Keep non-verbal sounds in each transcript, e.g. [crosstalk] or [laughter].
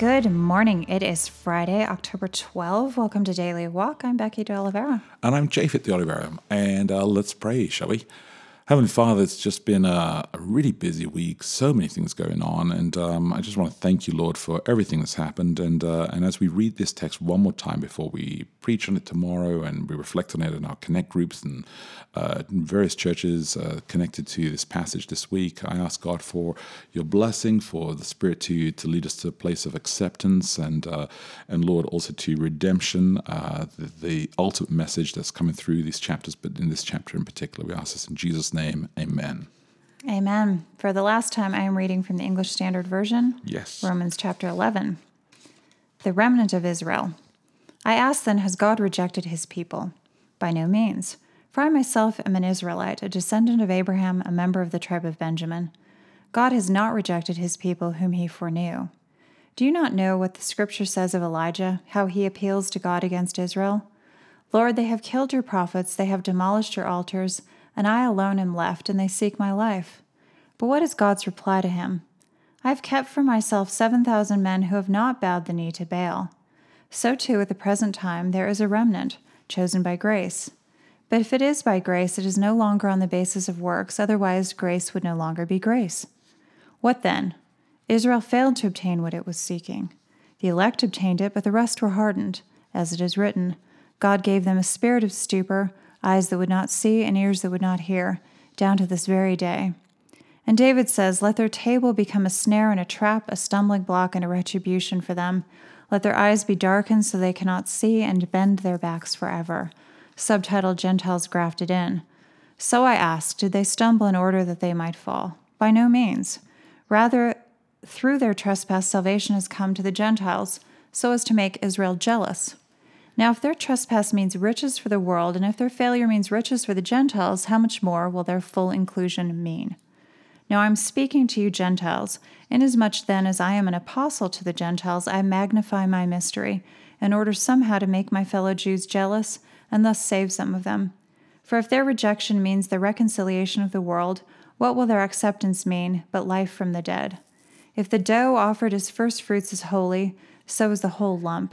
Good morning. It is Friday, October 12. Welcome to Daily Walk. I'm Becky de Oliveira. And I'm Japhet de Oliveira. And uh, let's pray, shall we? Heavenly Father, it's just been a, a, really busy week, so many things going on, and um, I just want to thank you, Lord, for everything that's happened. And uh, and as we read this text one more time before we preach on it tomorrow, and we reflect on it in our connect groups and uh, various churches uh, connected to this passage this week, I ask God for your blessing, for the Spirit to to lead us to a place of acceptance, and uh, and Lord also to redemption, uh, the, the ultimate message that's coming through these chapters, but in this chapter in particular, we ask this in Jesus' name name, amen. Amen. For the last time, I am reading from the English Standard Version. Yes. Romans chapter 11. The remnant of Israel. I ask then, has God rejected his people? By no means. For I myself am an Israelite, a descendant of Abraham, a member of the tribe of Benjamin. God has not rejected his people whom he foreknew. Do you not know what the scripture says of Elijah, how he appeals to God against Israel? Lord, they have killed your prophets, they have demolished your altars and I alone am left, and they seek my life. But what is God's reply to him? I have kept for myself seven thousand men who have not bowed the knee to Baal. So too, at the present time, there is a remnant, chosen by grace. But if it is by grace, it is no longer on the basis of works, otherwise, grace would no longer be grace. What then? Israel failed to obtain what it was seeking. The elect obtained it, but the rest were hardened. As it is written, God gave them a spirit of stupor eyes that would not see and ears that would not hear, down to this very day. And David says, Let their table become a snare and a trap, a stumbling block and a retribution for them. Let their eyes be darkened so they cannot see and bend their backs forever. Subtitled Gentiles Grafted In. So I ask, did they stumble in order that they might fall? By no means. Rather, through their trespass, salvation has come to the Gentiles, so as to make Israel jealous. Now, if their trespass means riches for the world, and if their failure means riches for the Gentiles, how much more will their full inclusion mean? Now I'm speaking to you, Gentiles. Inasmuch then as I am an apostle to the Gentiles, I magnify my mystery, in order somehow to make my fellow Jews jealous, and thus save some of them. For if their rejection means the reconciliation of the world, what will their acceptance mean but life from the dead? If the dough offered as first fruits is holy, so is the whole lump.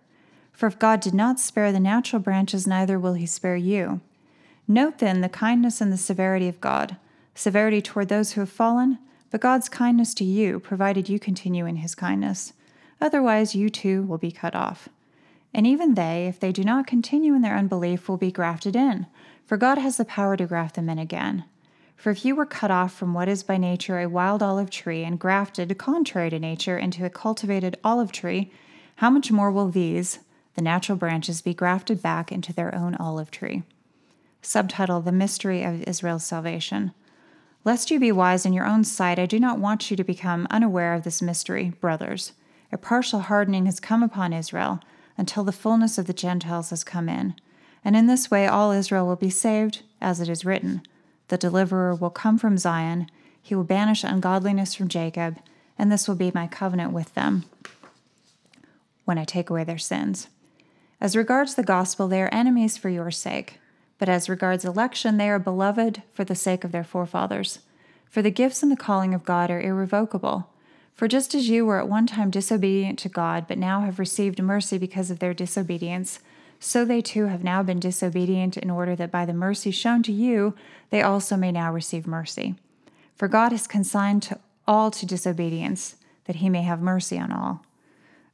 For if God did not spare the natural branches, neither will he spare you. Note then the kindness and the severity of God severity toward those who have fallen, but God's kindness to you, provided you continue in his kindness. Otherwise, you too will be cut off. And even they, if they do not continue in their unbelief, will be grafted in, for God has the power to graft them in again. For if you were cut off from what is by nature a wild olive tree and grafted, contrary to nature, into a cultivated olive tree, how much more will these, the natural branches be grafted back into their own olive tree. Subtitle The Mystery of Israel's Salvation. Lest you be wise in your own sight, I do not want you to become unaware of this mystery, brothers. A partial hardening has come upon Israel until the fullness of the Gentiles has come in. And in this way all Israel will be saved, as it is written The deliverer will come from Zion, he will banish ungodliness from Jacob, and this will be my covenant with them when I take away their sins. As regards the gospel, they are enemies for your sake. But as regards election, they are beloved for the sake of their forefathers. For the gifts and the calling of God are irrevocable. For just as you were at one time disobedient to God, but now have received mercy because of their disobedience, so they too have now been disobedient in order that by the mercy shown to you, they also may now receive mercy. For God has consigned to all to disobedience, that he may have mercy on all.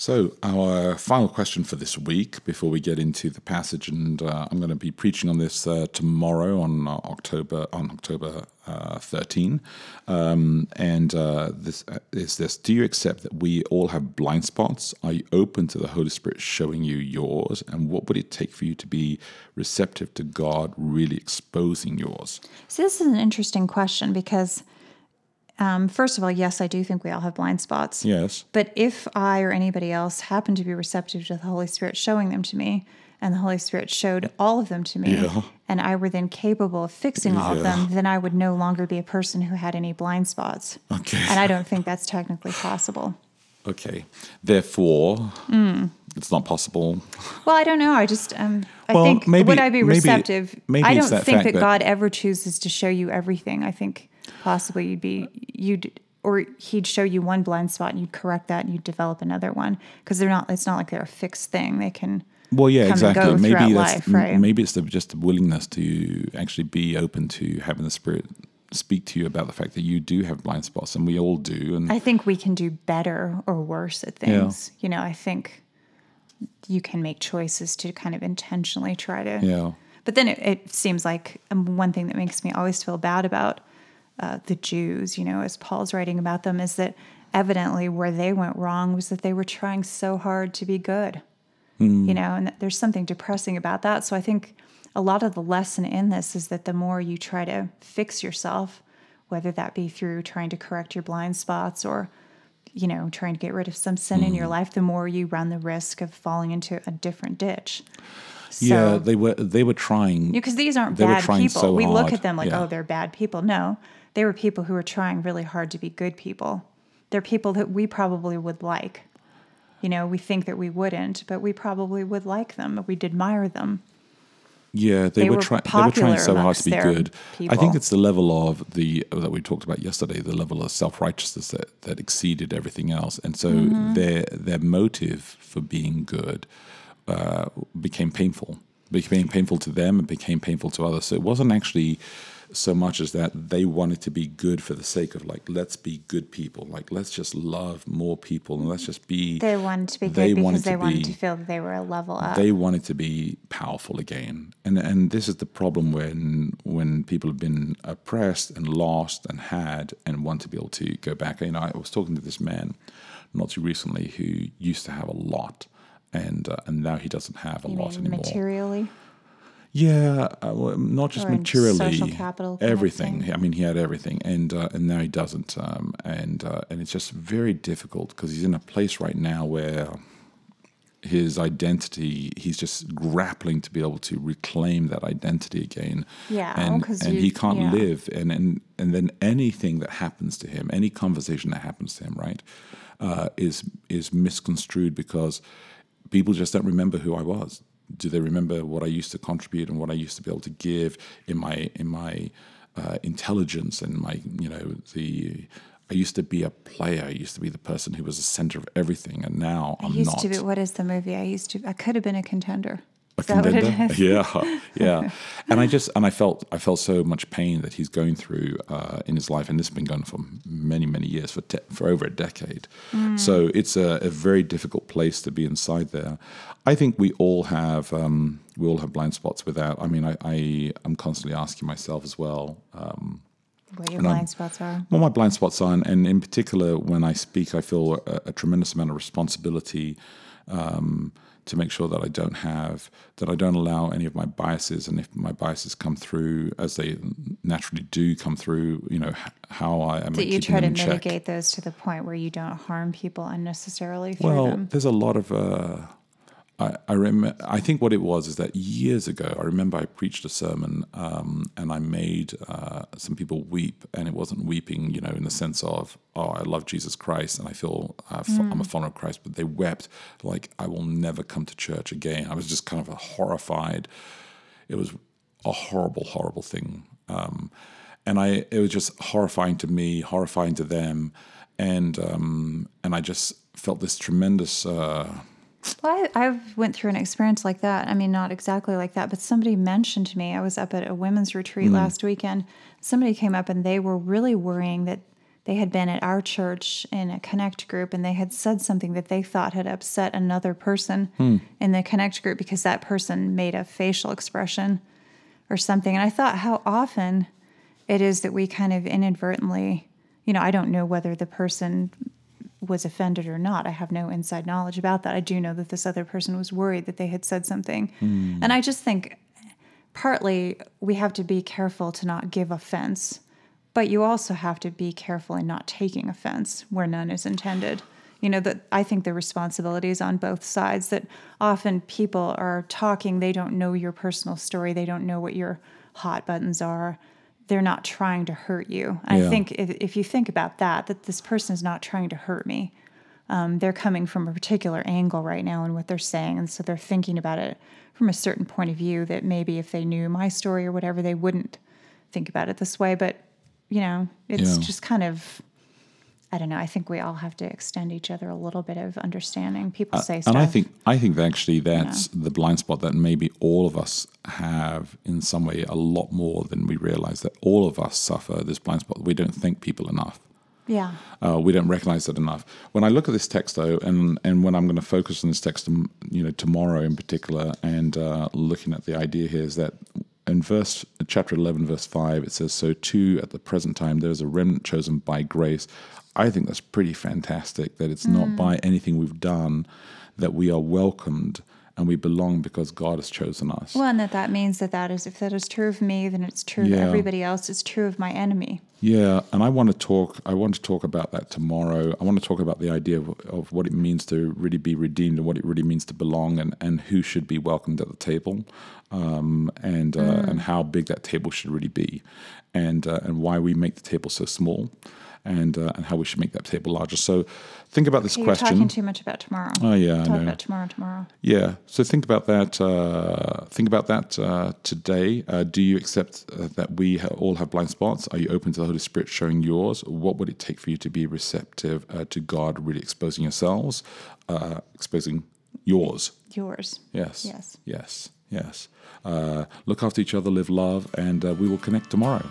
So, our final question for this week before we get into the passage, and uh, I'm going to be preaching on this uh, tomorrow on uh, October on October uh, 13. Um, and uh, this uh, is this: Do you accept that we all have blind spots? Are you open to the Holy Spirit showing you yours? And what would it take for you to be receptive to God really exposing yours? So this is an interesting question because. Um, first of all, yes, I do think we all have blind spots. Yes. But if I or anybody else happened to be receptive to the Holy Spirit showing them to me, and the Holy Spirit showed all of them to me, Yeah. and I were then capable of fixing all of them, then I would no longer be a person who had any blind spots. Okay. And I don't [laughs] think that's technically possible. Okay. Therefore, Hmm. it's not possible. Well, I don't know. I just um, I Well, think maybe- would I be maybe- receptive? maybe I don't think that, that- God ever chooses to show you everything. I think possibly you'd be you'd or he'd show you one blind spot and you'd correct that and you'd develop another one because they're not. It's not like they're a fixed thing. They can. Well, yeah, exactly. Maybe that's life, right? maybe it's the, just the willingness to actually be open to having the Spirit speak to you about the fact that you do have blind spots, and we all do. And I think we can do better or worse at things. You know, I think you can make choices to kind of intentionally try to yeah, But then it, it seems like um, one thing that makes me always feel bad about uh, the Jews, you know, as Paul's writing about them, is that evidently where they went wrong was that they were trying so hard to be good, you know, and there's something depressing about that. So I think a lot of the lesson in this is that the more you try to fix yourself, whether that be through trying to correct your blind spots or you know, trying to get rid of some sin in your life, the more you run the risk of falling into a different ditch. yeah, they were they were trying. because these aren't bad people. so we look at them like, Yeah. oh, they're bad people. No, they were people who were trying really hard to be good people. They're people that we probably would like. You know, we think that we wouldn't, but we probably would like them. We'd admire them. Yeah, they, They were were trying. They were trying so hard to be good. I think it's the level of the that we talked about yesterday, the level of self righteousness that, that exceeded everything else, and so Mm-hmm. their their motive for being good uh, became painful. Became painful to them and became painful to others. So it wasn't actually so much as that they wanted to be good for the sake of like let's be good people, like let's just love more people and let's just be. They wanted to be They good wanted because they to wanted be- to feel that they were a level up. they wanted to be powerful again and and this is the problem when when people have been oppressed and lost and had and want to be able to go back you know i was talking to this man not too recently who used to have a lot and uh, and now he doesn't have a you lot anymore materially? Yeah, uh, well, not just Or materially, capital everything. thing? I mean, he had everything, and uh, and now he doesn't, um, and uh, and it's just very difficult because he's in a place right now where his identity, he's just grappling to be able to reclaim that identity again. Yeah, and 'cause and you- he can't yeah. live, and and and then anything that happens to him, any conversation that happens to him, right, uh, is is misconstrued because people just don't remember who I was. Do they remember what I used to contribute and what I used to be able to give in my in my uh, intelligence and my you know the I used to be a player. I used to be the person who was the center of everything, and now I I'm used not. to be, what is the movie? I used to, I could have been a contender. A Is that what it contender. Yeah, [laughs] yeah. And I just and I felt I felt so much pain that he's going through uh, in his life, and this has been going for many many years for te- for over a decade. Mm. So it's a, a very difficult place to be inside there. I think we all have um, we all have blind spots without. I mean, I, I I'm constantly asking myself as well. Um, What your And I'm- blind spots are. Well, my blind spots are, and, and in particular, when I speak, I feel a, a tremendous amount of responsibility um, to make sure that I don't have that I don't allow any of my biases, and if my biases come through as they naturally do come through, you know h- how I am That you try to in check. mitigate those to the point where you don't harm people unnecessarily Well, them. there's a lot of. Uh, I I, rem- I think what it was is that years ago, I remember I preached a sermon um, and I made uh, some people weep, and it wasn't weeping, you know, in the sense of, oh, I love Jesus Christ and I feel uh, fo- I'm a follower of Christ, but they wept like, I will never come to church again. I was just kind of horrified. It was a horrible, horrible thing. Um, and I it was just horrifying to me, horrifying to them, and um, and I just felt this tremendous. Uh, Well, I, I went through an experience like that. I mean, not exactly like that, but somebody mentioned to me. I was up at a women's retreat mm. last weekend. Somebody came up and they were really worrying that they had been at our church in a connect group and they had said something that they thought had upset another person hmm. in the connect group because that person made a facial expression or something. And I thought how often it is that we kind of inadvertently, you know, I don't know whether the person was offended or not. I have no inside knowledge about that. I do know that this other person was worried that they had said something. Hmm. And I just think partly we have to be careful to not give offense, but you also have to be careful in not taking offense where none is intended. You know, that I think the responsibility is on both sides, that often people are talking, they don't know your personal story, they don't know what your hot buttons are. They're not trying to hurt you. I think if, if you think about that, that this person is not trying to hurt me. Um, they're coming from a particular angle right now in what they're saying. And so they're thinking about it from a certain point of view that maybe if they knew my story or whatever, they wouldn't think about it this way. But, you know, it's Yeah. just kind of, I don't know. I think we all have to extend each other a little bit of understanding. People say stuff. Uh, and I think I think actually that's the blind spot that maybe all of us have in some way a lot more than we realize that all of us suffer this blind spot. We don't think people enough. yeah. Uh, we don't recognize that enough. When I look at this text, though, and and when I'm going to focus on this text, you know, tomorrow in particular, and uh, looking at the idea here is that in verse chapter 11, verse five, it says, "So too at the present time there is a remnant chosen by grace." I think that's pretty fantastic. That it's not hmm. by anything we've done that we are welcomed and we belong because God has chosen us. Well, and that that means that that is, if that is true of me, then it's true of everybody else. It's true of my enemy. Yeah, and I want to talk. I want to talk about that tomorrow. I want to talk about the idea of, of what it means to really be redeemed and what it really means to belong, and, and who should be welcomed at the table, um, and uh, and how big that table should really be, and uh, and why we make the table so small, and uh, and how we should make that table larger. So, think about this You're question. talking too much about tomorrow. Oh yeah, I Talk about tomorrow tomorrow. Yeah. So think about that. Uh, think about that uh, today. Uh, do you accept uh, that we ha- all have blind spots? Are you open to the Holy Spirit showing yours? What would it take for you to be receptive uh, to God really exposing yourselves, uh, exposing yours? Yours. Yes. Yes. Yes. Yes. Uh, look after each other, live love, and uh, we will connect tomorrow.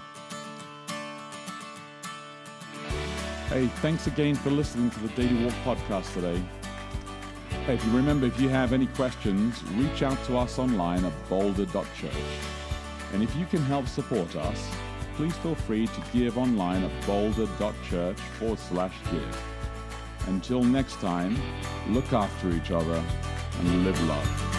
Hey, thanks again for listening to the Daily Walk podcast today. Hey, if you remember, if you have any questions, reach out to us online at boulder.church. And if you can help support us, please feel free to give online at boulder.church forward slash give. Until next time, look after each other and live love.